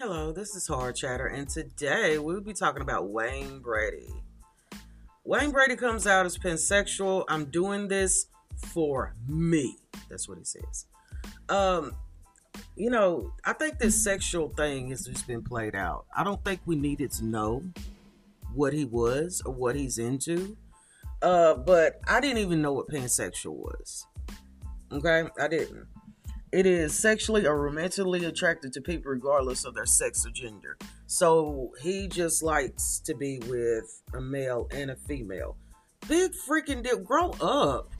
Hello, this is Hard Chatter, and today we'll be talking about Wayne Brady. Wayne Brady comes out as pansexual. I'm doing this for me. That's what he says. Um, you know, I think this sexual thing has just been played out. I don't think we needed to know what he was or what he's into. Uh, but I didn't even know what pansexual was. Okay, I didn't. It is sexually or romantically attracted to people regardless of their sex or gender. So he just likes to be with a male and a female. Big freaking deal. Grow up.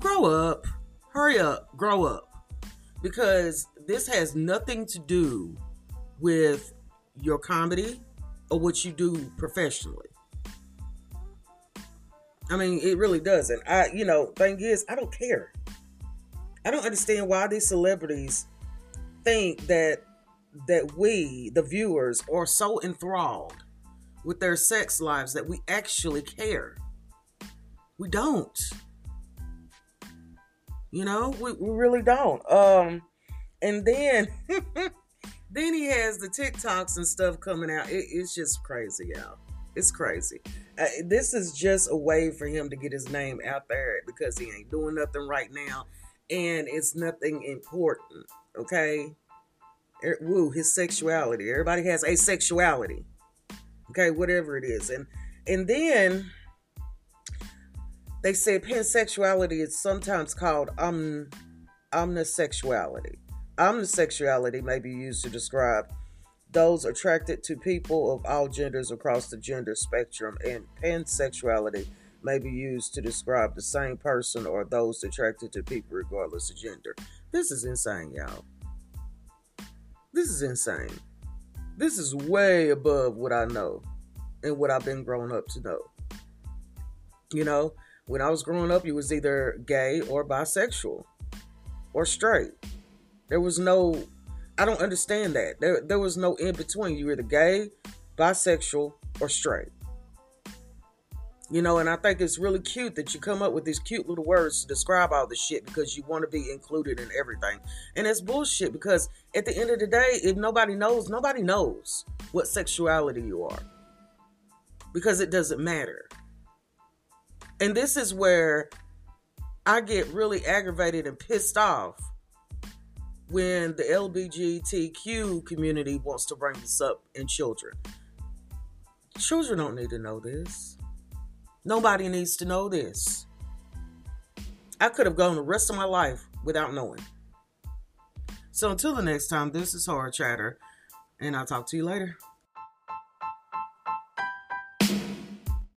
Grow up. Hurry up. Grow up. Because this has nothing to do with your comedy or what you do professionally. I mean, it really doesn't. I, you know, thing is, I don't care. I don't understand why these celebrities think that that we, the viewers, are so enthralled with their sex lives that we actually care. We don't. You know, we, we really don't. Um, and then then he has the TikToks and stuff coming out. It, it's just crazy, y'all. It's crazy. Uh, this is just a way for him to get his name out there because he ain't doing nothing right now and it's nothing important. Okay. Er, woo, his sexuality. Everybody has asexuality. Okay, whatever it is. And and then they say pansexuality is sometimes called um omnisexuality. Omnisexuality may be used to describe those attracted to people of all genders across the gender spectrum, and pansexuality may be used to describe the same person or those attracted to people regardless of gender. This is insane, y'all. This is insane. This is way above what I know and what I've been growing up to know. You know, when I was growing up, you was either gay or bisexual or straight. There was no I don't understand that. There there was no in between. You were either gay, bisexual, or straight. You know, and I think it's really cute that you come up with these cute little words to describe all this shit because you want to be included in everything. And it's bullshit because at the end of the day, if nobody knows, nobody knows what sexuality you are. Because it doesn't matter. And this is where I get really aggravated and pissed off when the LGBTQ community wants to bring this up in children. Children don't need to know this. Nobody needs to know this. I could have gone the rest of my life without knowing. So until the next time, this is Hard Chatter, and I'll talk to you later.